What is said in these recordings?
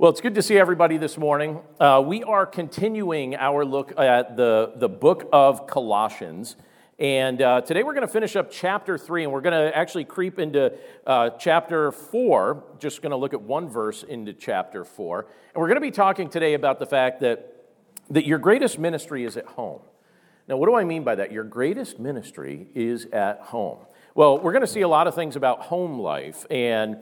Well, it's good to see everybody this morning. Uh, we are continuing our look at the, the book of Colossians. And uh, today we're going to finish up chapter three, and we're going to actually creep into uh, chapter four. Just going to look at one verse into chapter four. And we're going to be talking today about the fact that, that your greatest ministry is at home. Now, what do I mean by that? Your greatest ministry is at home. Well, we're going to see a lot of things about home life. And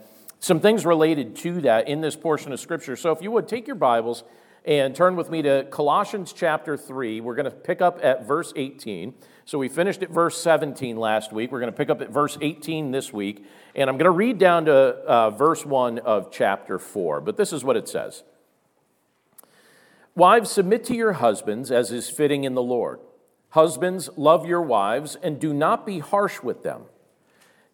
some things related to that in this portion of Scripture. So if you would take your Bibles and turn with me to Colossians chapter 3, we're going to pick up at verse 18. So we finished at verse 17 last week. We're going to pick up at verse 18 this week. And I'm going to read down to uh, verse 1 of chapter 4. But this is what it says Wives, submit to your husbands as is fitting in the Lord. Husbands, love your wives and do not be harsh with them.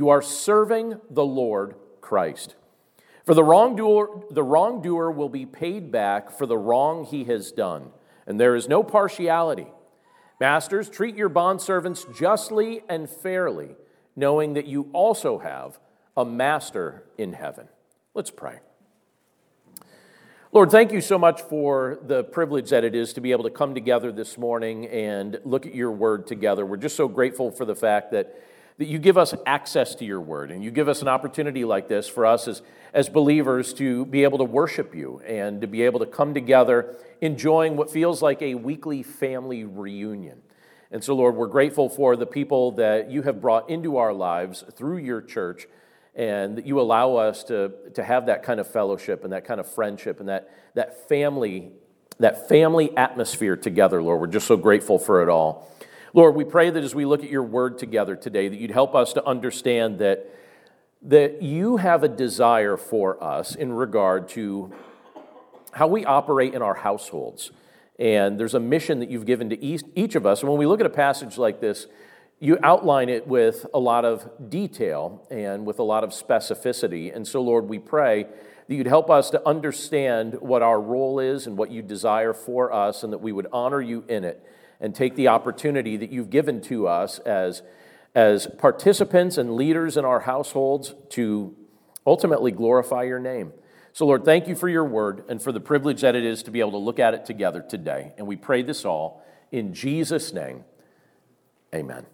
You are serving the Lord Christ. For the wrongdoer, the wrongdoer will be paid back for the wrong he has done, and there is no partiality. Masters, treat your bondservants justly and fairly, knowing that you also have a master in heaven. Let's pray. Lord, thank you so much for the privilege that it is to be able to come together this morning and look at your word together. We're just so grateful for the fact that that you give us access to your word and you give us an opportunity like this for us as, as believers to be able to worship you and to be able to come together enjoying what feels like a weekly family reunion. And so, Lord, we're grateful for the people that you have brought into our lives through your church and that you allow us to, to have that kind of fellowship and that kind of friendship and that, that family that family atmosphere together, Lord. We're just so grateful for it all. Lord, we pray that as we look at your word together today, that you'd help us to understand that, that you have a desire for us in regard to how we operate in our households. And there's a mission that you've given to each, of us. And when we look at a passage like this, you outline it with a lot of detail and with a lot of specificity. And so, Lord, we pray that you'd help us to understand what our role is and what you desire for us, and that we would honor you in it and take the opportunity that you've given to us as, as participants and leaders in our households to ultimately glorify your name. So, Lord, thank you for your word and for the privilege that it is to be able to look at it together today. And we pray this all in Jesus' name. Amen.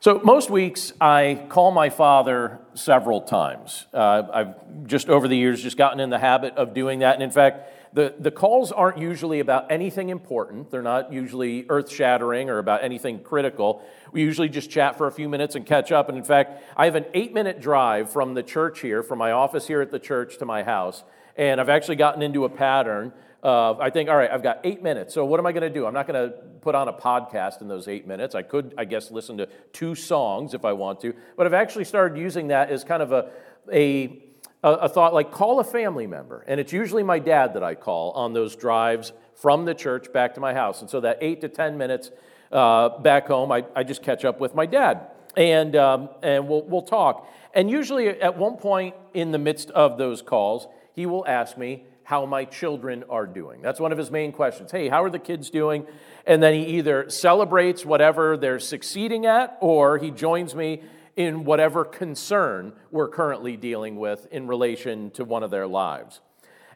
So, most weeks I call my father several times. Uh, I've just over the years just gotten in the habit of doing that. And in fact, the, the calls aren't usually about anything important. They're not usually earth shattering or about anything critical. We usually just chat for a few minutes and catch up. And in fact, I have an eight minute drive from the church here, from my office here at the church to my house. And I've actually gotten into a pattern of, I think, all right, I've got eight minutes. So what am I going to do? I'm not going to put on a podcast in those eight minutes. I could, I guess, listen to two songs if I want to. But I've actually started using that as kind of a, a a, a thought like call a family member. And it's usually my dad that I call on those drives from the church back to my house. And so that eight to 10 minutes uh, back home, I, I just catch up with my dad and, um, and we'll, we'll talk. And usually at one point in the midst of those calls, he will ask me how my children are doing. That's one of his main questions. Hey, how are the kids doing? And then he either celebrates whatever they're succeeding at or he joins me in whatever concern we're currently dealing with in relation to one of their lives.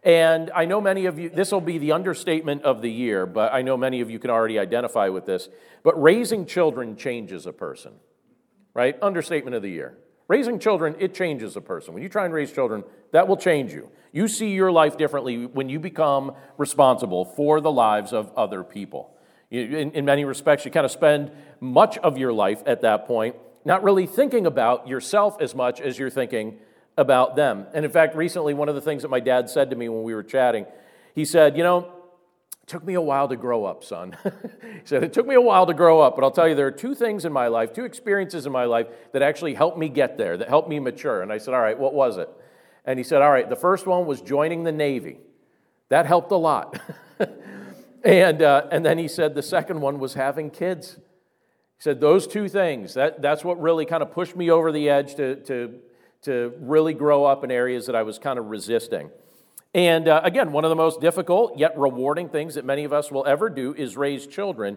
And I know many of you, this will be the understatement of the year, but I know many of you can already identify with this. But raising children changes a person, right? Understatement of the year. Raising children, it changes a person. When you try and raise children, that will change you. You see your life differently when you become responsible for the lives of other people. In, in many respects, you kind of spend much of your life at that point not really thinking about yourself as much as you're thinking about them. And in fact, recently, one of the things that my dad said to me when we were chatting, he said, You know, it took me a while to grow up, son. he said, It took me a while to grow up, but I'll tell you, there are two things in my life, two experiences in my life that actually helped me get there, that helped me mature. And I said, All right, what was it? And he said, All right, the first one was joining the Navy. That helped a lot. and, uh, and then he said the second one was having kids. Said, Those two things, that, that's what really kind of pushed me over the edge to, to, to really grow up in areas that I was kind of resisting. And uh, again, one of the most difficult yet rewarding things that many of us will ever do is raise children.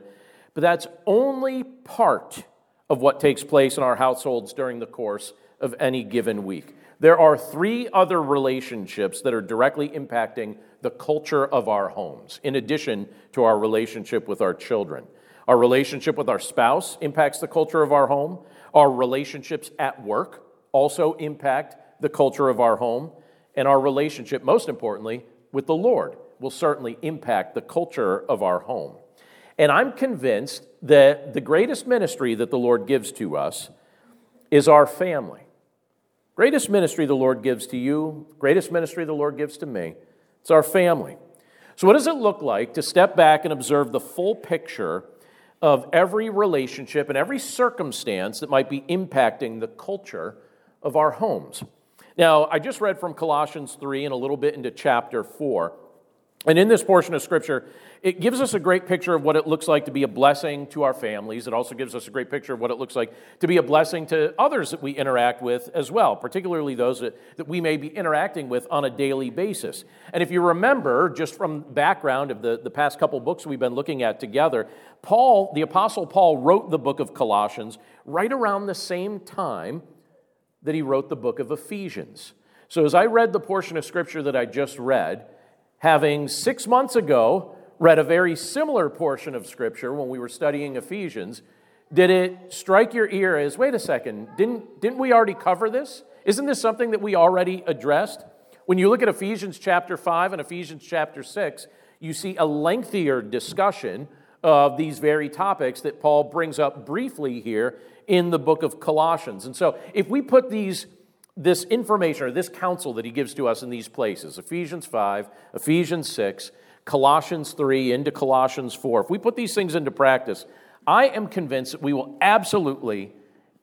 But that's only part of what takes place in our households during the course of any given week. There are three other relationships that are directly impacting the culture of our homes, in addition to our relationship with our children. Our relationship with our spouse impacts the culture of our home. Our relationships at work also impact the culture of our home. And our relationship, most importantly, with the Lord will certainly impact the culture of our home. And I'm convinced that the greatest ministry that the Lord gives to us is our family. Greatest ministry the Lord gives to you, greatest ministry the Lord gives to me, it's our family. So, what does it look like to step back and observe the full picture of every relationship and every circumstance that might be impacting the culture of our homes? Now, I just read from Colossians 3 and a little bit into chapter 4. And in this portion of Scripture, it gives us a great picture of what it looks like to be a blessing to our families. It also gives us a great picture of what it looks like to be a blessing to others that we interact with as well, particularly those that, that we may be interacting with on a daily basis. And if you remember, just from background of the, the past couple books we've been looking at together, Paul, the Apostle Paul, wrote the book of Colossians right around the same time that he wrote the book of Ephesians. So as I read the portion of Scripture that I just read, having six months ago read a very similar portion of Scripture when we were studying Ephesians, did it strike your ear as, wait a second, didn't, didn't we already cover this? Isn't this something that we already addressed? When you look at Ephesians chapter 5 and Ephesians chapter 6, you see a lengthier discussion of these very topics that Paul brings up briefly here in the book of Colossians. And so, if we put these this information or this counsel that he gives to us in these places Ephesians 5, Ephesians 6, Colossians 3, into Colossians 4 if we put these things into practice, I am convinced that we will absolutely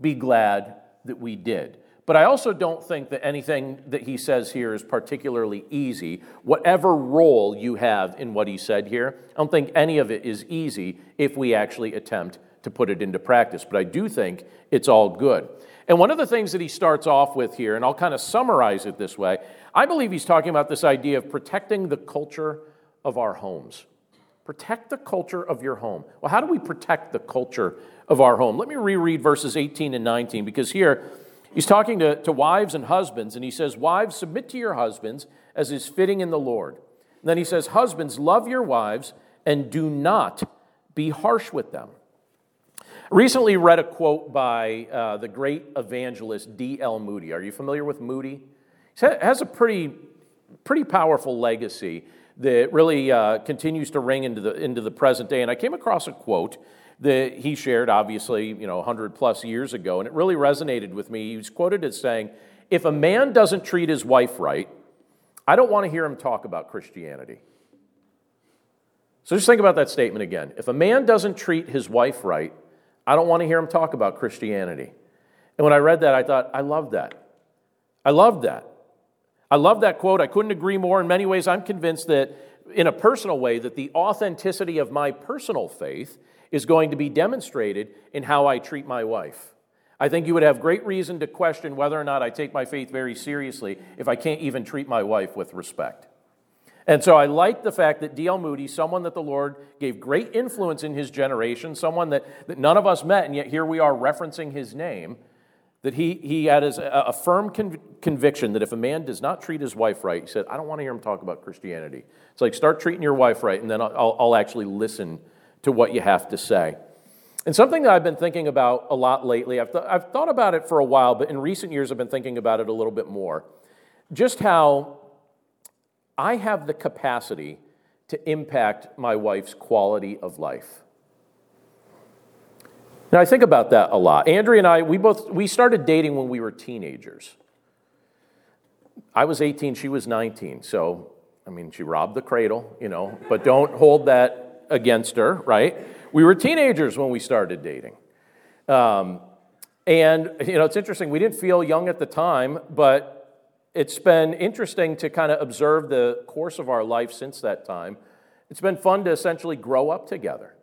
be glad that we did. But I also don't think that anything that he says here is particularly easy. Whatever role you have in what he said here, I don't think any of it is easy if we actually attempt to put it into practice. But I do think it's all good. And one of the things that he starts off with here, and I'll kind of summarize it this way, I believe he's talking about this idea of protecting the culture of our homes. Protect the culture of your home. Well, how do we protect the culture of our home? Let me reread verses 18 and 19 because here he's talking to, to wives and husbands, and he says, Wives, submit to your husbands as is fitting in the Lord. And then he says, Husbands, love your wives and do not be harsh with them recently read a quote by uh, the great evangelist D.L. Moody. Are you familiar with Moody? He has a pretty, pretty powerful legacy that really uh, continues to ring into the, into the present day. And I came across a quote that he shared, obviously, you know, 100 plus years ago, and it really resonated with me. He was quoted as saying, If a man doesn't treat his wife right, I don't want to hear him talk about Christianity. So just think about that statement again. If a man doesn't treat his wife right, I don't want to hear him talk about Christianity. And when I read that, I thought, I love that. I love that. I love that quote. I couldn't agree more. In many ways, I'm convinced that, in a personal way, that the authenticity of my personal faith is going to be demonstrated in how I treat my wife. I think you would have great reason to question whether or not I take my faith very seriously if I can't even treat my wife with respect. And so I like the fact that D.L. Moody, someone that the Lord gave great influence in his generation, someone that, that none of us met, and yet here we are referencing his name, that he, he had a, a firm conv- conviction that if a man does not treat his wife right, he said, I don't want to hear him talk about Christianity. It's like, start treating your wife right, and then I'll, I'll actually listen to what you have to say. And something that I've been thinking about a lot lately, I've, th- I've thought about it for a while, but in recent years I've been thinking about it a little bit more. Just how I have the capacity to impact my wife's quality of life. Now I think about that a lot. Andrea and I, we both we started dating when we were teenagers. I was 18, she was 19. So, I mean, she robbed the cradle, you know, but don't hold that against her, right? We were teenagers when we started dating. Um, and, you know, it's interesting, we didn't feel young at the time, but it's been interesting to kind of observe the course of our life since that time. It's been fun to essentially grow up together.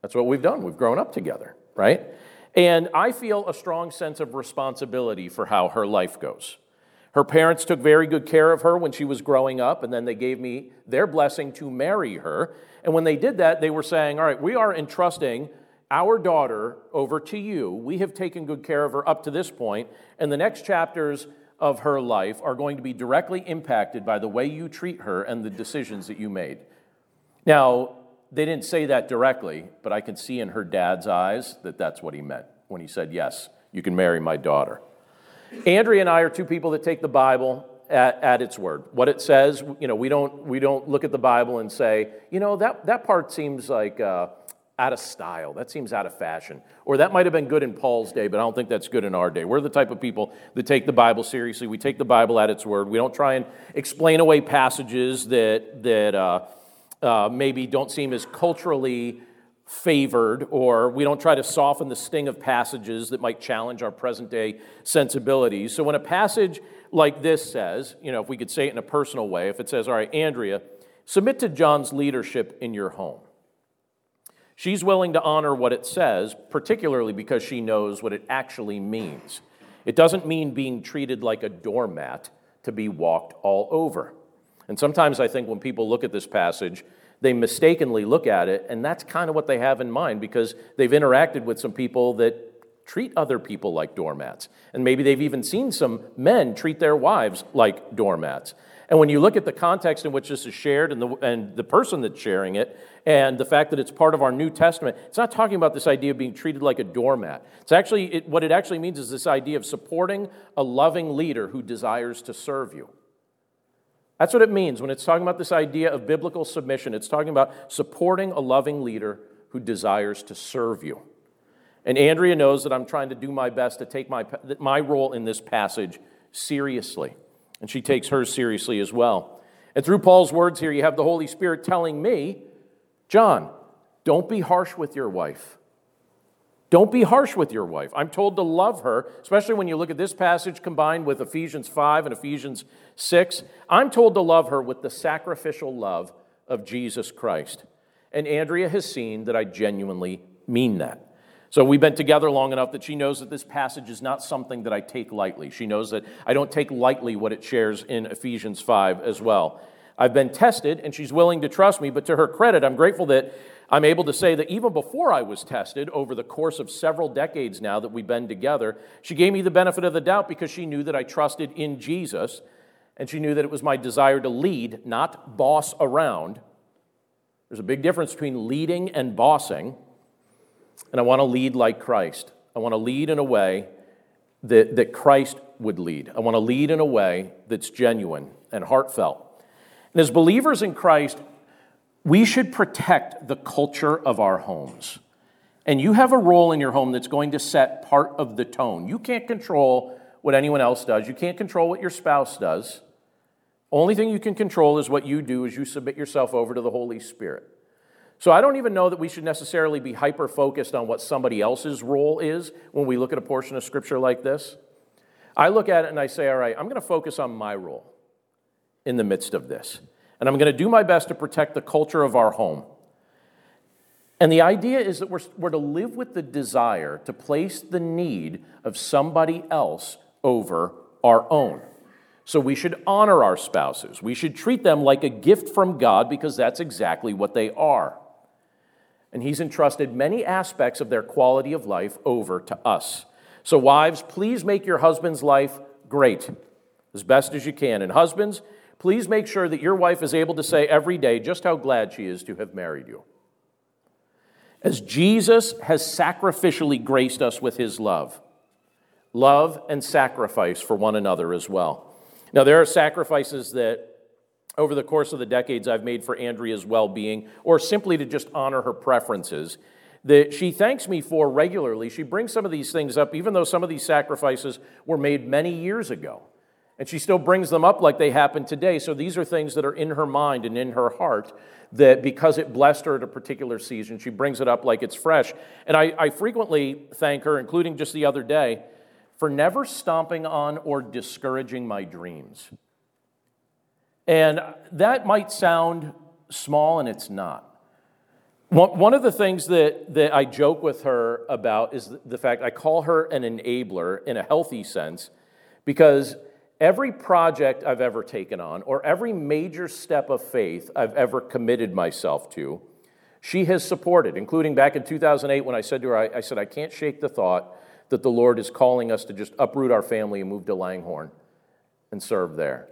That's what we've done. We've grown up together, right? And I feel a strong sense of responsibility for how her life goes. Her parents took very good care of her when she was growing up, and then they gave me their blessing to marry her. And when they did that, they were saying, All right, we are entrusting our daughter over to you. We have taken good care of her up to this point, and the next chapters of her life are going to be directly impacted by the way you treat her and the decisions that you made. Now, they didn't say that directly, but I can see in her dad's eyes that that's what he meant when he said, Yes, you can marry my daughter. Andrea and I are two people that take the Bible at, at, its word. What it says, you know, we don't, we don't look at the Bible and say, you know, that, that part seems like uh, out of style. That seems out of fashion. Or that might have been good in Paul's day, but I don't think that's good in our day. We're the type of people that take the Bible seriously. We take the Bible at its word. We don't try and explain away passages that, that uh, uh, maybe don't seem as culturally favored, or we don't try to soften the sting of passages that might challenge our present day sensibilities. So when a passage like this says, you know, if we could say it in a personal way, if it says, all right, Andrea, submit to John's leadership in your home. She's willing to honor what it says, particularly because she knows what it actually means. It doesn't mean being treated like a doormat to be walked all over. And sometimes I think when people look at this passage, they mistakenly look at it, and that's kind of what they have in mind because they've interacted with some people that treat other people like doormats. And maybe they've even seen some men treat their wives like doormats. And when you look at the context in which this is shared and the, and the person that's sharing it, and the fact that it's part of our New Testament, it's not talking about this idea of being treated like a doormat. It's actually, it, what it actually means is this idea of supporting a loving leader who desires to serve you. That's what it means when it's talking about this idea of biblical submission. It's talking about supporting a loving leader who desires to serve you. And Andrea knows that I'm trying to do my best to take my, my role in this passage seriously. And she takes hers seriously as well. And through Paul's words here, you have the Holy Spirit telling me, John, don't be harsh with your wife. Don't be harsh with your wife. I'm told to love her, especially when you look at this passage combined with Ephesians 5 and Ephesians 6. I'm told to love her with the sacrificial love of Jesus Christ. And Andrea has seen that I genuinely mean that. So we've been together long enough that she knows that this passage is not something that I take lightly. She knows that I don't take lightly what it shares in Ephesians 5 as well. I've been tested and she's willing to trust me, but to her credit, I'm grateful that I'm able to say that even before I was tested, over the course of several decades now that we've been together, she gave me the benefit of the doubt because she knew that I trusted in Jesus and she knew that it was my desire to lead, not boss around. There's a big difference between leading and bossing, and I want to lead like Christ. I want to lead in a way that, that Christ would lead. I want to lead in a way that's genuine and heartfelt. And as believers in Christ, we should protect the culture of our homes. And you have a role in your home that's going to set part of the tone. You can't control what anyone else does, you can't control what your spouse does. Only thing you can control is what you do as you submit yourself over to the Holy Spirit. So I don't even know that we should necessarily be hyper focused on what somebody else's role is when we look at a portion of scripture like this. I look at it and I say, all right, I'm going to focus on my role in the midst of this and I'm going to do my best to protect the culture of our home. And the idea is that we're, we're to live with the desire to place the need of somebody else over our own. So we should honor our spouses. We should treat them like a gift from God because that's exactly what they are. And He's entrusted many aspects of their quality of life over to us. So, wives, please make your husband's life great as best as you can. And husbands, please make sure that your wife is able to say every day just how glad she is to have married you. As Jesus has sacrificially graced us with his love, love and sacrifice for one another as well. Now, there are sacrifices that over the course of the decades I've made for Andrea's well being, or simply to just honor her preferences, that she thanks me for regularly. She brings some of these things up, even though some of these sacrifices were made many years ago. And she still brings them up like they happen today. So these are things that are in her mind and in her heart that because it blessed her at a particular season, she brings it up like it's fresh. And I, I frequently thank her, including just the other day, for never stomping on or discouraging my dreams. And that might sound small, and it's not. One of the things that, that I joke with her about is the fact I call her an enabler in a healthy sense because every project I've ever taken on or every major step of faith I've ever committed myself to, she has supported, including back in 2008 when I said to her, I, I said, I can't shake the thought that the Lord is calling us to just uproot our family and move to Langhorne and serve there.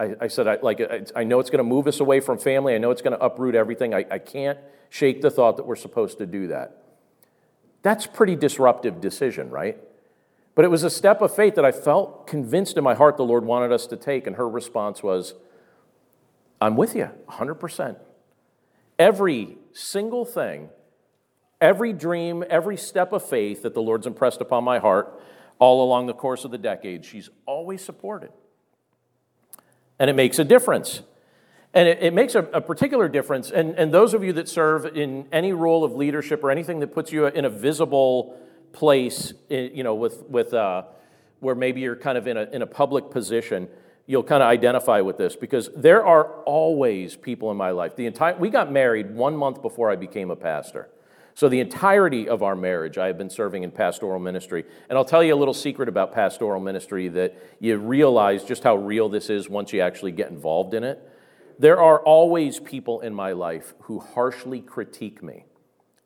I, I said, I, like, I, I know it's going to move us away from family. I know it's going to uproot everything. I, I can't shake the thought that we're supposed to do that. That's pretty disruptive decision, right? But it was a step of faith that I felt convinced in my heart the Lord wanted us to take, and her response was, I'm with you 100%. Every single thing, every dream, every step of faith that the Lord's impressed upon my heart all along the course of the decade, she's always supported. And it makes a difference. And it, it makes a, a, particular difference. And, and those of you that serve in any role of leadership or anything that puts you in a visible place, you know, with, with uh, where maybe you're kind of in a, in a public position, you'll kind of identify with this because there are always people in my life. The entire, we got married one month before I became a pastor. So, the entirety of our marriage, I have been serving in pastoral ministry. And I'll tell you a little secret about pastoral ministry that you realize just how real this is once you actually get involved in it. There are always people in my life who harshly critique me.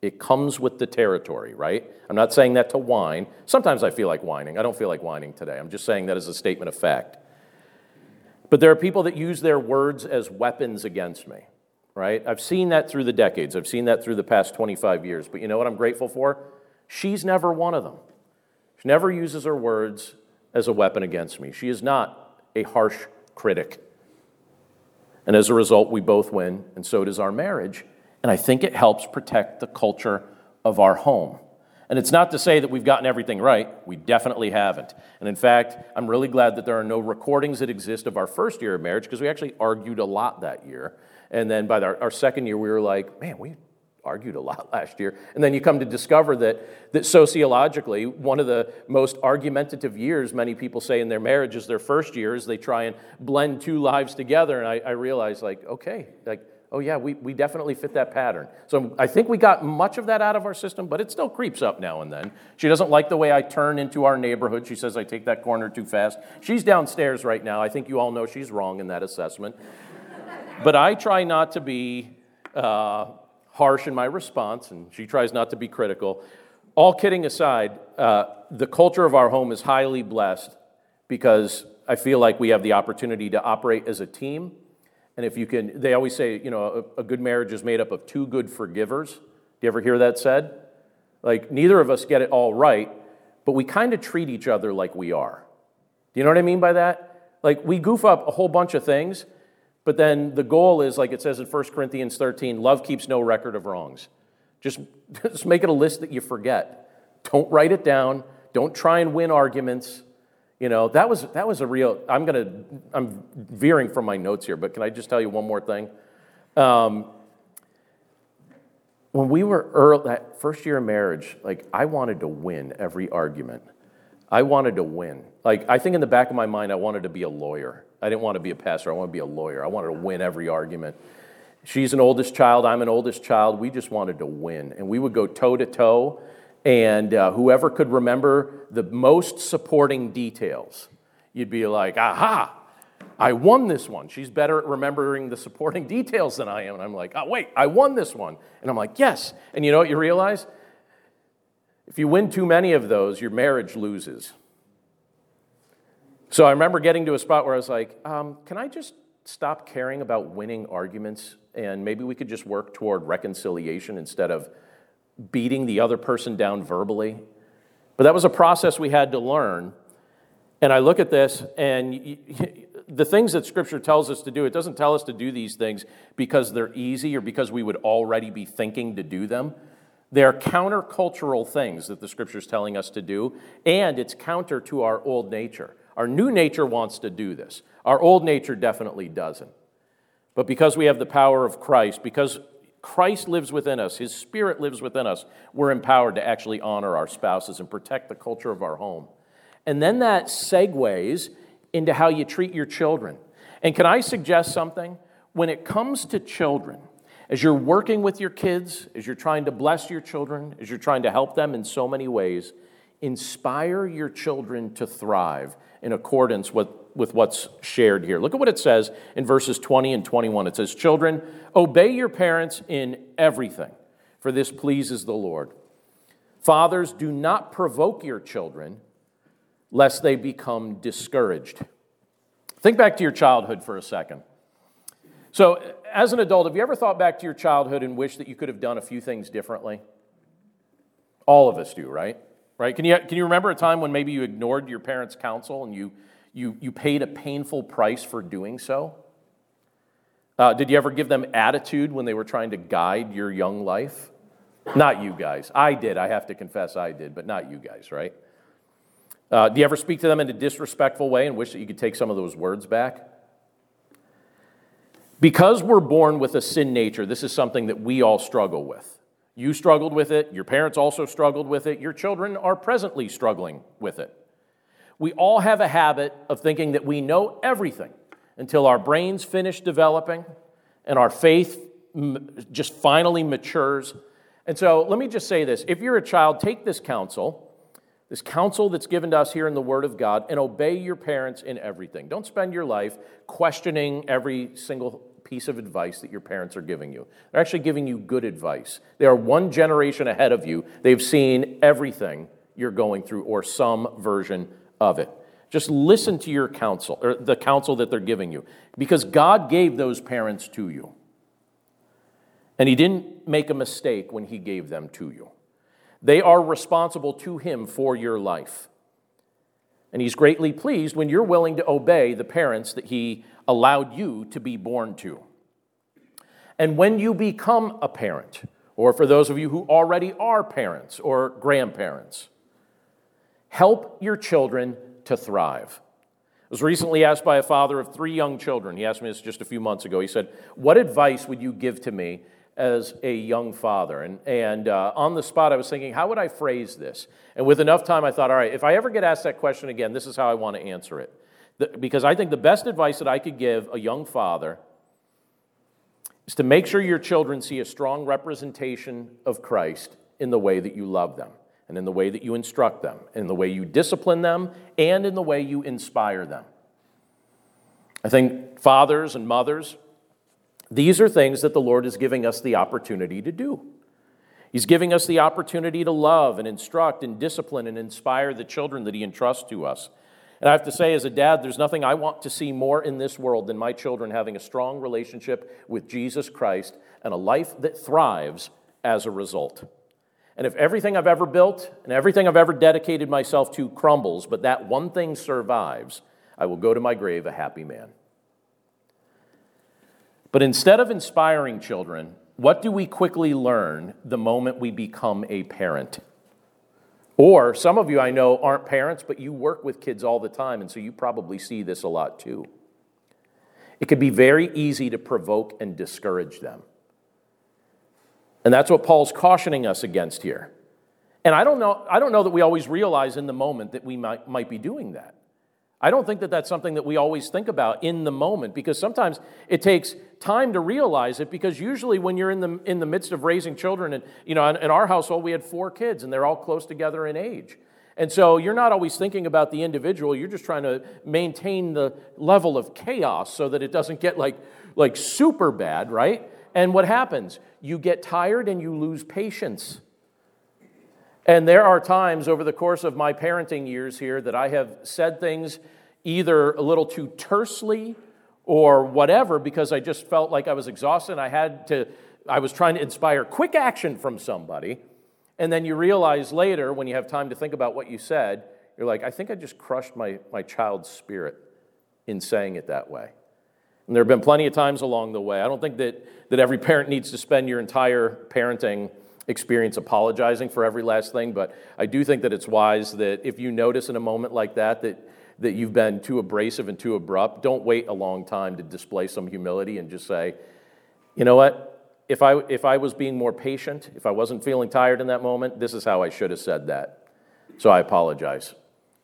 It comes with the territory, right? I'm not saying that to whine. Sometimes I feel like whining. I don't feel like whining today. I'm just saying that as a statement of fact. But there are people that use their words as weapons against me, right? I've seen that through the decades. I've seen that through the past 25 years. But you know what I'm grateful for? She's never one of them. She never uses her words as a weapon against me. She is not a harsh critic. And as a result, we both win, and so does our marriage. And I think it helps protect the culture of our home. And it's not to say that we've gotten everything right. We definitely haven't. And in fact, I'm really glad that there are no recordings that exist of our first year of marriage because we actually argued a lot that year. And then by our, our second year, we were like, man, we argued a lot last year. And then you come to discover that, that sociologically, one of the most argumentative years many people say in their marriage is their first year, as they try and blend two lives together. And I, I realized, like, okay, like, oh yeah, we, we definitely fit that pattern. So I think we got much of that out of our system, but it still creeps up now and then. She doesn't like the way I turn into our neighborhood. She says I take that corner too fast. She's downstairs right now. I think you all know she's wrong in that assessment. But I try not to be. Uh, harsh in my response, and she tries not to be critical. All kidding aside, uh, the culture of our home is highly blessed because I feel like we have the opportunity to operate as a team. And if you can, they always say, you know, a, a good marriage is made up of two good forgivers. Do you ever hear that said? Like, neither of us get it all right, but we kind of treat each other like we are. Do you know what I mean by that? Like, we goof up a whole bunch of things, but then the goal is, like it says in 1 Corinthians 13, love keeps no record of wrongs. Just, just make it a list that you forget. Don't write it down. Don't try and win arguments. You know, that was, that was a real, I'm going to, I'm veering from my notes here, but can I just tell you one more thing? Um, when we were early, that first year of marriage, like I wanted to win every argument. I wanted to win. Like, I think in the back of my mind, I wanted to be a lawyer. I didn't want to be a pastor. I wanted to be a lawyer. I wanted to win every argument. She's an oldest child. I'm an oldest child. We just wanted to win. And we would go toe to toe. And uh, whoever could remember the most supporting details, you'd be like, aha, I won this one. She's better at remembering the supporting details than I am. And I'm like, oh, wait, I won this one. And I'm like, yes. And you know what you realize? If you win too many of those, your marriage loses. So I remember getting to a spot where I was like, um, can I just stop caring about winning arguments and maybe we could just work toward reconciliation instead of beating the other person down verbally? But that was a process we had to learn. And I look at this, and the things that Scripture tells us to do, it doesn't tell us to do these things because they're easy or because we would already be thinking to do them. They're countercultural things that the Scripture is telling us to do, and it's counter to our old nature. Our new nature wants to do this. Our old nature definitely doesn't. But because we have the power of Christ, because Christ lives within us, His Spirit lives within us, we're empowered to actually honor our spouses and protect the culture of our home. And then that segues into how you treat your children. And can I suggest something? When it comes to children, as you're working with your kids, as you're trying to bless your children, as you're trying to help them in so many ways, inspire your children to thrive in accordance with, with what's shared here. Look at what it says in verses 20 and 21. It says, Children, obey your parents in everything, for this pleases the Lord. Fathers, do not provoke your children, lest they become discouraged. Think back to your childhood for a second. So, as an adult, have you ever thought back to your childhood and wished that you could have done a few things differently? All of us do, right? Right? Can you, can you remember a time when maybe you ignored your parents' counsel and you, you, you paid a painful price for doing so? Uh, did you ever give them attitude when they were trying to guide your young life? Not you guys. I did. I have to confess I did, but not you guys, right? Uh, do you ever speak to them in a disrespectful way and wish that you could take some of those words back? Because we're born with a sin nature, this is something that we all struggle with. You struggled with it, your parents also struggled with it, your children are presently struggling with it. We all have a habit of thinking that we know everything until our brains finish developing and our faith just finally matures. And so let me just say this if you're a child, take this counsel, this counsel that's given to us here in the Word of God, and obey your parents in everything. Don't spend your life questioning every single piece of advice that your parents are giving you. They're actually giving you good advice. They are one generation ahead of you. They've seen everything you're going through or some version of it. Just listen to your counsel or the counsel that they're giving you because God gave those parents to you. And he didn't make a mistake when he gave them to you. They are responsible to him for your life. And he's greatly pleased when you're willing to obey the parents that he allowed you to be born to. And when you become a parent, or for those of you who already are parents or grandparents, help your children to thrive. I was recently asked by a father of three young children. He asked me this just a few months ago. He said, What advice would you give to me as a young father. And, and uh, on the spot, I was thinking, how would I phrase this? And with enough time, I thought, all right, if I ever get asked that question again, this is how I want to answer it. The, because I think the best advice that I could give a young father is to make sure your children see a strong representation of Christ in the way that you love them, and in the way that you instruct them, in the way you discipline them, and in the way you inspire them. I think fathers and mothers these are things that the Lord is giving us the opportunity to do. He's giving us the opportunity to love and instruct and discipline and inspire the children that He entrusts to us. And I have to say, as a dad, there's nothing I want to see more in this world than my children having a strong relationship with Jesus Christ and a life that thrives as a result. And if everything I've ever built and everything I've ever dedicated myself to crumbles, but that one thing survives, I will go to my grave a happy man. But instead of inspiring children, what do we quickly learn the moment we become a parent? Or some of you I know aren't parents, but you work with kids all the time, and so you probably see this a lot too. It could be very easy to provoke and discourage them. And that's what Paul's cautioning us against here. And I don't know, I don't know that we always realize in the moment that we might, might be doing that. I don't think that that's something that we always think about in the moment because sometimes it takes time to realize it because usually when you're in the, in the midst of raising children, and you know, in, in our household we had four kids and they're all close together in age. And so you're not always thinking about the individual, you're just trying to maintain the level of chaos so that it doesn't get like, like super bad, right? And what happens? You get tired and you lose patience. And there are times over the course of my parenting years here that I have said things either a little too tersely or whatever because I just felt like I was exhausted. I had to, I was trying to inspire quick action from somebody. And then you realize later, when you have time to think about what you said, you're like, I think I just crushed my, my child's spirit in saying it that way. And there have been plenty of times along the way. I don't think that, that every parent needs to spend your entire parenting experience apologizing for every last thing, but I do think that it's wise that if you notice in a moment like that that that you've been too abrasive and too abrupt, don't wait a long time to display some humility and just say, you know what? If I, if I was being more patient, if I wasn't feeling tired in that moment, this is how I should have said that. So I apologize.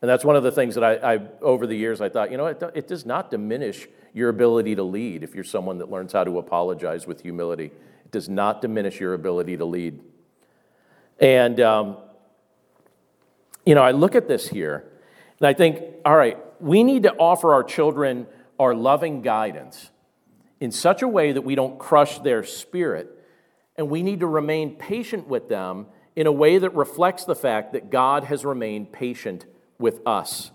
And that's one of the things that I, I over the years, I thought, you know, it, it does not diminish your ability to lead if you're someone that learns how to apologize with humility. It does not diminish your ability to lead. And, um, you know, I look at this here and I think, all right, we need to offer our children our loving guidance in such a way that we don't crush their spirit. And we need to remain patient with them in a way that reflects the fact that God has remained patient with us.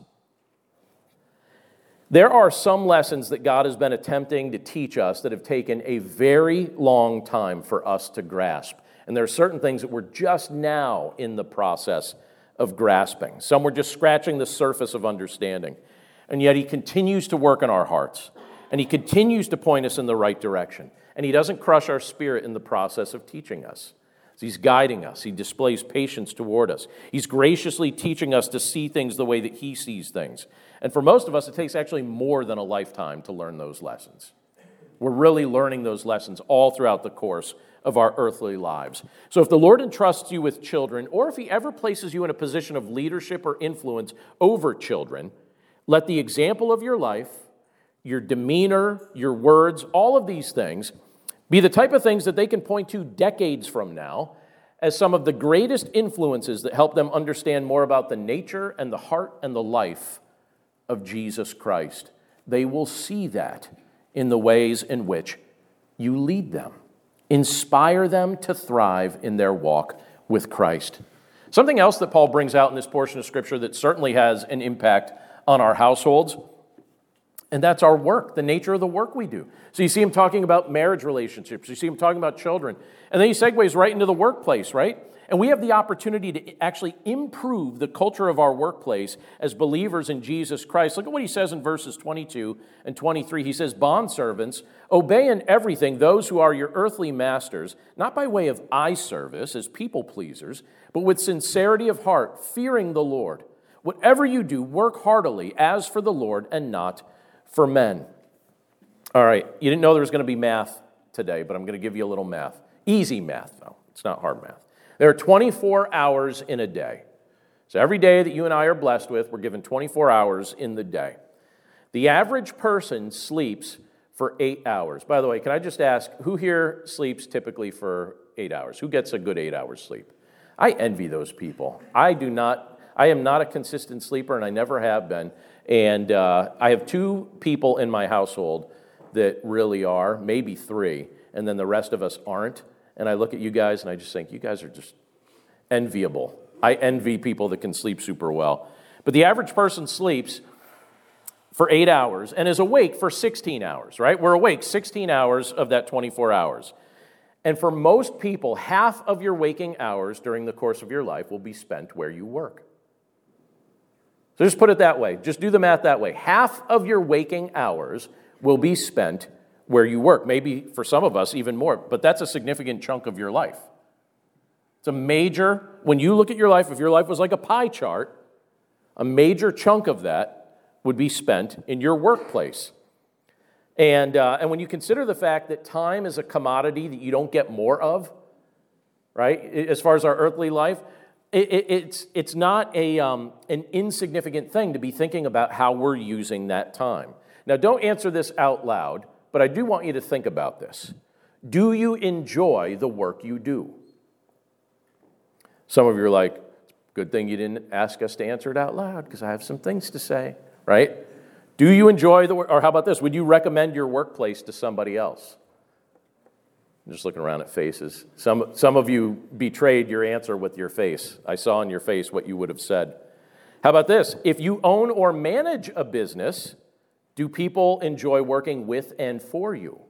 There are some lessons that God has been attempting to teach us that have taken a very long time for us to grasp. And there are certain things that we're just now in the process of grasping. Some we're just scratching the surface of understanding. And yet He continues to work in our hearts, and He continues to point us in the right direction. And He doesn't crush our spirit in the process of teaching us. He's guiding us. He displays patience toward us. He's graciously teaching us to see things the way that He sees things. And for most of us, it takes actually more than a lifetime to learn those lessons. We're really learning those lessons all throughout the course of our earthly lives. So if the Lord entrusts you with children, or if He ever places you in a position of leadership or influence over children, let the example of your life, your demeanor, your words, all of these things be the type of things that they can point to decades from now as some of the greatest influences that help them understand more about the nature and the heart and the life of Jesus Christ. They will see that in the ways in which you lead them. Inspire them to thrive in their walk with Christ. Something else that Paul brings out in this portion of Scripture that certainly has an impact on our households and that's our work, the nature of the work we do. So you see him talking about marriage relationships, you see him talking about children. And then he segues right into the workplace, right? And we have the opportunity to actually improve the culture of our workplace as believers in Jesus Christ. Look at what he says in verses 22 and 23. He says, Bondservants, obey in everything those who are your earthly masters, not by way of eye service as people pleasers, but with sincerity of heart, fearing the Lord. Whatever you do, work heartily as for the Lord and not for men. All right, you didn't know there was going to be math today, but I'm going to give you a little math. Easy math, though. It's not hard math. There are 24 hours in a day. So every day that you and I are blessed with, we're given 24 hours in the day. The average person sleeps for eight hours. By the way, can I just ask who here sleeps typically for eight hours? Who gets a good eight hours sleep? I envy those people. I do not, I am not a consistent sleeper and I never have been. And uh, I have two people in my household that really are, maybe three, and then the rest of us aren't. And I look at you guys and I just think, you guys are just enviable. I envy people that can sleep super well. But the average person sleeps for eight hours and is awake for 16 hours, right? We're awake 16 hours of that 24 hours. And for most people, half of your waking hours during the course of your life will be spent where you work. So just put it that way. Just do the math that way. Half of your waking hours will be spent where you work. Maybe for some of us, even more, but that's a significant chunk of your life. It's a major, when you look at your life, if your life was like a pie chart, a major chunk of that would be spent in your workplace. And, uh, and when you consider the fact that time is a commodity that you don't get more of, right, as far as our earthly life, it, it, it's, it's not a, um, an insignificant thing to be thinking about how we're using that time. Now, don't answer this out loud, but I do want you to think about this. Do you enjoy the work you do? Some of you are like, good thing you didn't ask us to answer it out loud because I have some things to say, right? Do you enjoy the work? Or how about this? Would you recommend your workplace to somebody else? I'm just looking around at faces. Some, some of you betrayed your answer with your face. I saw in your face what you would have said. How about this? If you own or manage a business, do people enjoy working with and for you?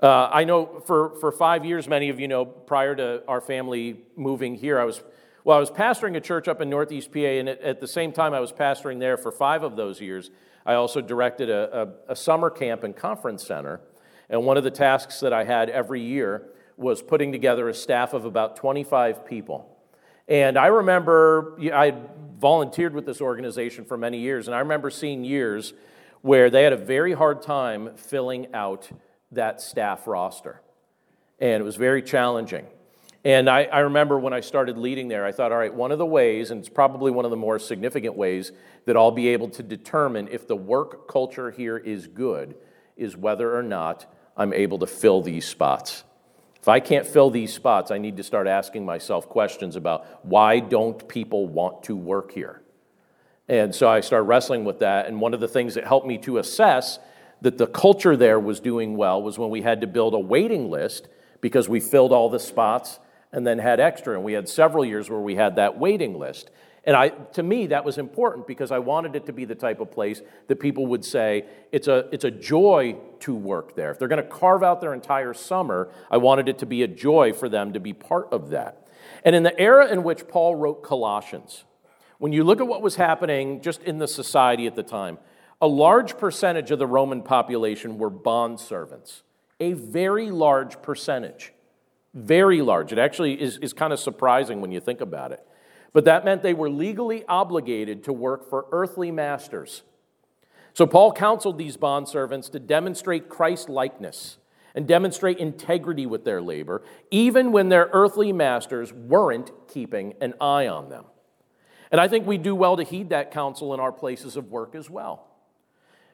Uh, I know for, for five years, many of you know, prior to our family moving here, I was, well, I was pastoring a church up in Northeast PA, and at, at the same time I was pastoring there for five of those years, I also directed a, a, a summer camp and conference center. And one of the tasks that I had every year was putting together a staff of about 25 people. And I remember I volunteered with this organization for many years, and I remember seeing years where they had a very hard time filling out that staff roster. And it was very challenging. And I, I, remember when I started leading there, I thought, all right, one of the ways, and it's probably one of the more significant ways that I'll be able to determine if the work culture here is good, is whether or not I'm able to fill these spots. If I can't fill these spots, I need to start asking myself questions about why don't people want to work here? And so I started wrestling with that. And one of the things that helped me to assess that the culture there was doing well was when we had to build a waiting list because we filled all the spots and then had extra. And we had several years where we had that waiting list. And I, to me, that was important because I wanted it to be the type of place that people would say, it's a, it's a joy to work there. If they're going to carve out their entire summer, I wanted it to be a joy for them to be part of that. And in the era in which Paul wrote Colossians, when you look at what was happening just in the society at the time, a large percentage of the Roman population were bond servants, a very large percentage. Very large. It actually is, is kind of surprising when you think about it. But that meant they were legally obligated to work for earthly masters. So Paul counseled these bondservants to demonstrate Christ likeness and demonstrate integrity with their labor, even when their earthly masters weren't keeping an eye on them. And I think we do well to heed that counsel in our places of work as well.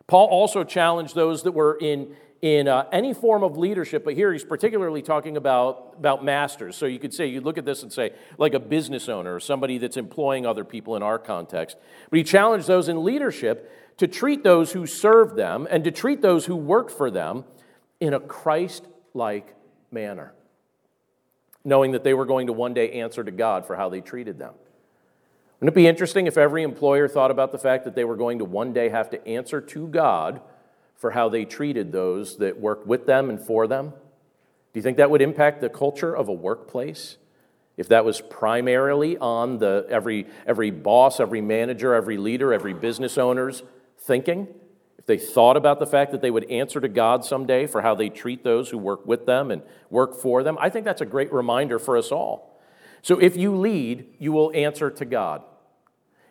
Paul also challenged those that were in in uh, any form of leadership, but here he's particularly talking about, about masters. So you could say, you look at this and say, like a business owner or somebody that's employing other people in our context. But he challenged those in leadership to treat those who served them and to treat those who worked for them in a Christ like manner, knowing that they were going to one day answer to God for how they treated them. Wouldn't it be interesting if every employer thought about the fact that they were going to one day have to answer to God? For how they treated those that worked with them and for them? Do you think that would impact the culture of a workplace? If that was primarily on the every every boss, every manager, every leader, every business owner's thinking, if they thought about the fact that they would answer to God someday for how they treat those who work with them and work for them, I think that's a great reminder for us all. So if you lead, you will answer to God.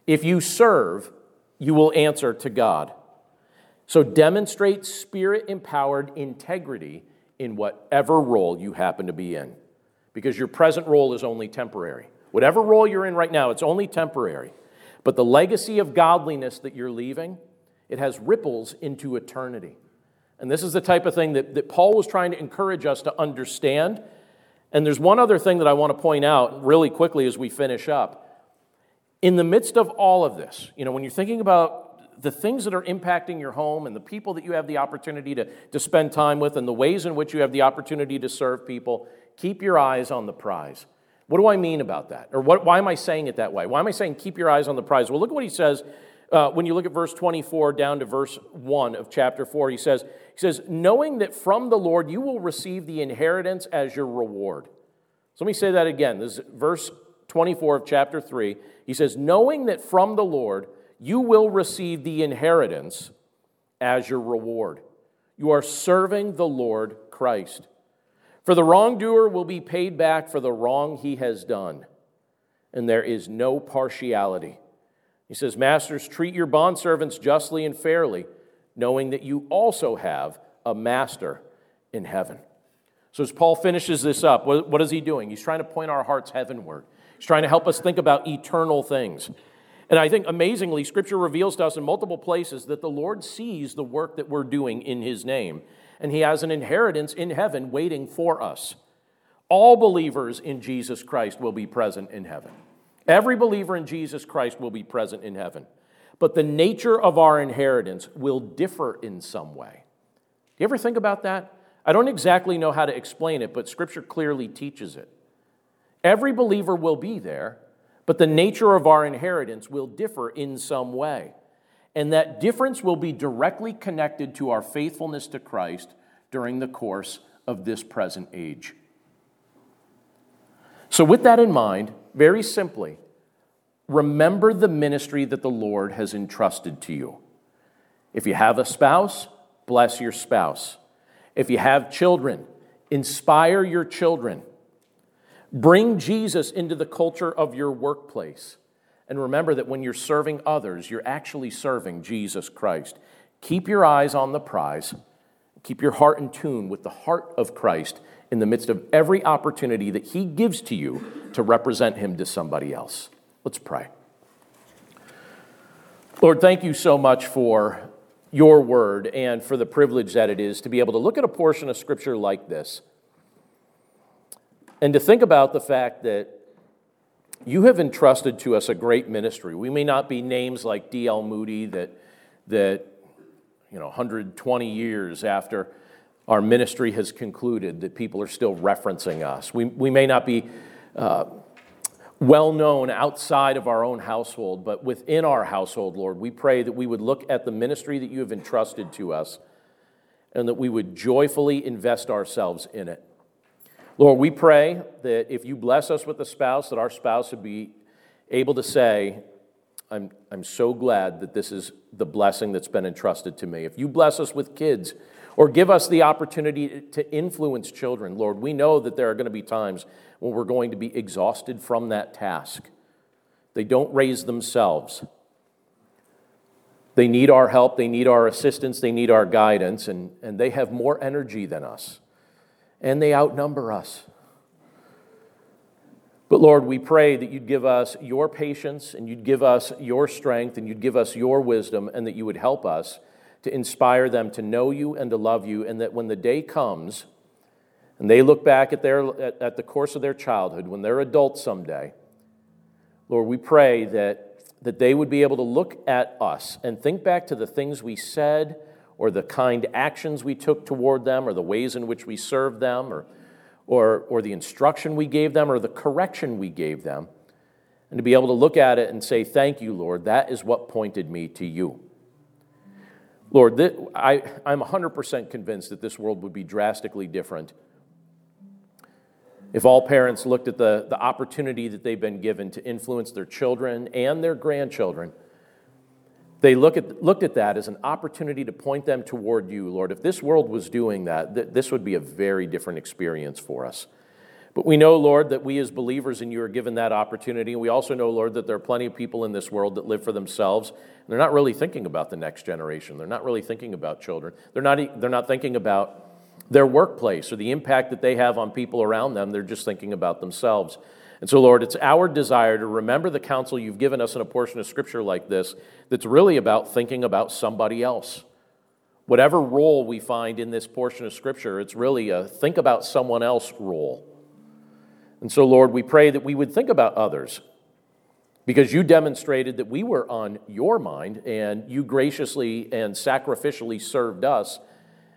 If you serve, you will answer to God. So demonstrate spirit empowered integrity in whatever role you happen to be in, because your present role is only temporary. Whatever role you're in right now, it's only temporary. But the legacy of godliness that you're leaving, it has ripples into eternity. And this is the type of thing that, that Paul was trying to encourage us to understand. And there's one other thing that I want to point out really quickly as we finish up. In the midst of all of this, you know, when you're thinking about the things that are impacting your home and the people that you have the opportunity to, to spend time with and the ways in which you have the opportunity to serve people, keep your eyes on the prize. What do I mean about that? Or what, why am I saying it that way? Why am I saying keep your eyes on the prize? Well, look at what he says uh, when you look at verse 24 down to verse 1 of chapter 4. He says, he says, knowing that from the Lord you will receive the inheritance as your reward. So let me say that again. This is verse 24 of chapter 3. He says, knowing that from the Lord you will receive the inheritance as your reward. You are serving the Lord Christ. For the wrongdoer will be paid back for the wrong he has done, and there is no partiality. He says, Masters, treat your bondservants justly and fairly, knowing that you also have a master in heaven. So, as Paul finishes this up, what is he doing? He's trying to point our hearts heavenward. He's trying to help us think about eternal things. And I think amazingly, Scripture reveals to us in multiple places that the Lord sees the work that we're doing in His name, and He has an inheritance in heaven waiting for us. All believers in Jesus Christ will be present in heaven. Every believer in Jesus Christ will be present in heaven. But the nature of our inheritance will differ in some way. Do you ever think about that? I don't exactly know how to explain it, but Scripture clearly teaches it. Every believer will be there, but the nature of our inheritance will differ in some way. And that difference will be directly connected to our faithfulness to Christ during the course of this present age. So, with that in mind, very simply, remember the ministry that the Lord has entrusted to you. If you have a spouse, bless your spouse. If you have children, inspire your children. Bring Jesus into the culture of your workplace. And remember that when you're serving others, you're actually serving Jesus Christ. Keep your eyes on the prize. Keep your heart in tune with the heart of Christ in the midst of every opportunity that He gives to you to represent Him to somebody else. Let's pray. Lord, thank you so much for your word and for the privilege that it is to be able to look at a portion of Scripture like this and to think about the fact that you have entrusted to us a great ministry. We may not be names like D.L. Moody that, that you know, 120 years after our ministry has concluded, that people are still referencing us. We, we may not be uh, well known outside of our own household, but within our household, Lord, we pray that we would look at the ministry that you have entrusted to us and that we would joyfully invest ourselves in it. Lord, we pray that if you bless us with a spouse, that our spouse would be able to say, I'm, I'm so glad that this is the blessing that's been entrusted to me. If you bless us with kids or give us the opportunity to influence children, Lord, we know that there are going to be times when we're going to be exhausted from that task. They don't raise themselves. They need our help, they need our assistance, they need our guidance, and, and they have more energy than us, and they outnumber us. But Lord, we pray that you'd give us your patience and you'd give us your strength and you'd give us your wisdom and that you would help us to inspire them to know you and to love you, and that when the day comes and they look back at, their, at, at the course of their childhood, when they're adults someday, Lord, we pray that, that they would be able to look at us and think back to the things we said or the kind actions we took toward them or the ways in which we served them or or, or the instruction we gave them or the correction we gave them, and to be able to look at it and say, Thank you, Lord, that is what pointed me to you. Lord, th- I, I'm 100% convinced that this world would be drastically different if all parents looked at the, the opportunity that they've been given to influence their children and their grandchildren they look at, looked at that as an opportunity to point them toward you, Lord. If this world was doing that, th- this would be a very different experience for us. But we know, Lord, that we as believers in you are given that opportunity. And we also know, Lord, that there are plenty of people in this world that live for themselves. And they're not really thinking about the next generation. They're not really thinking about children. They're not, they're not thinking about their workplace or the impact that they have on people around them. They're just thinking about themselves. And so, Lord, it's our desire to remember the counsel you've given us in a portion of Scripture like this that's really about thinking about somebody else. Whatever role we find in this portion of Scripture, it's really a think about someone else role. And so, Lord, we pray that we would think about others because you demonstrated that we were on your mind and you graciously and sacrificially served us.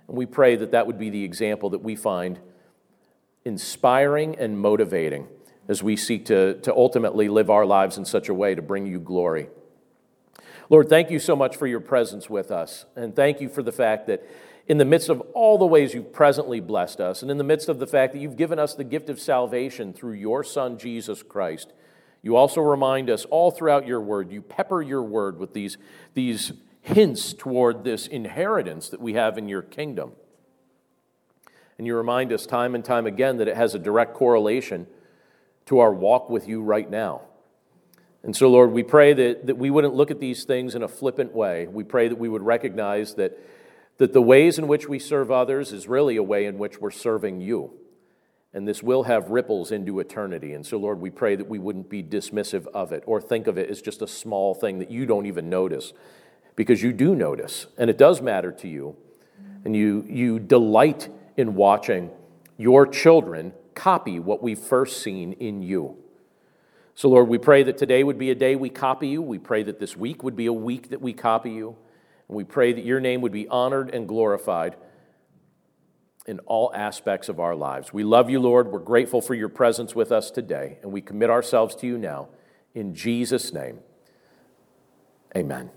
And we pray that that would be the example that we find inspiring and motivating as we seek to, to ultimately live our lives in such a way to bring you glory. Lord, thank you so much for your presence with us. And thank you for the fact that in the midst of all the ways you've presently blessed us, and in the midst of the fact that you've given us the gift of salvation through your Son, Jesus Christ, you also remind us all throughout your word, you pepper your word with these, these hints toward this inheritance that we have in your kingdom. And you remind us time and time again that it has a direct correlation to our walk with you right now. And so, Lord, we pray that, that we wouldn't look at these things in a flippant way. We pray that we would recognize that, that the ways in which we serve others is really a way in which we're serving you. And this will have ripples into eternity. And so, Lord, we pray that we wouldn't be dismissive of it or think of it as just a small thing that you don't even notice, because you do notice, and it does matter to you. And you, you delight in watching your children copy what we've first seen in you. So, Lord, we pray that today would be a day we copy you. We pray that this week would be a week that we copy you. And we pray that your name would be honored and glorified in all aspects of our lives. We love you, Lord. We're grateful for your presence with us today. And we commit ourselves to you now. In Jesus' name, amen.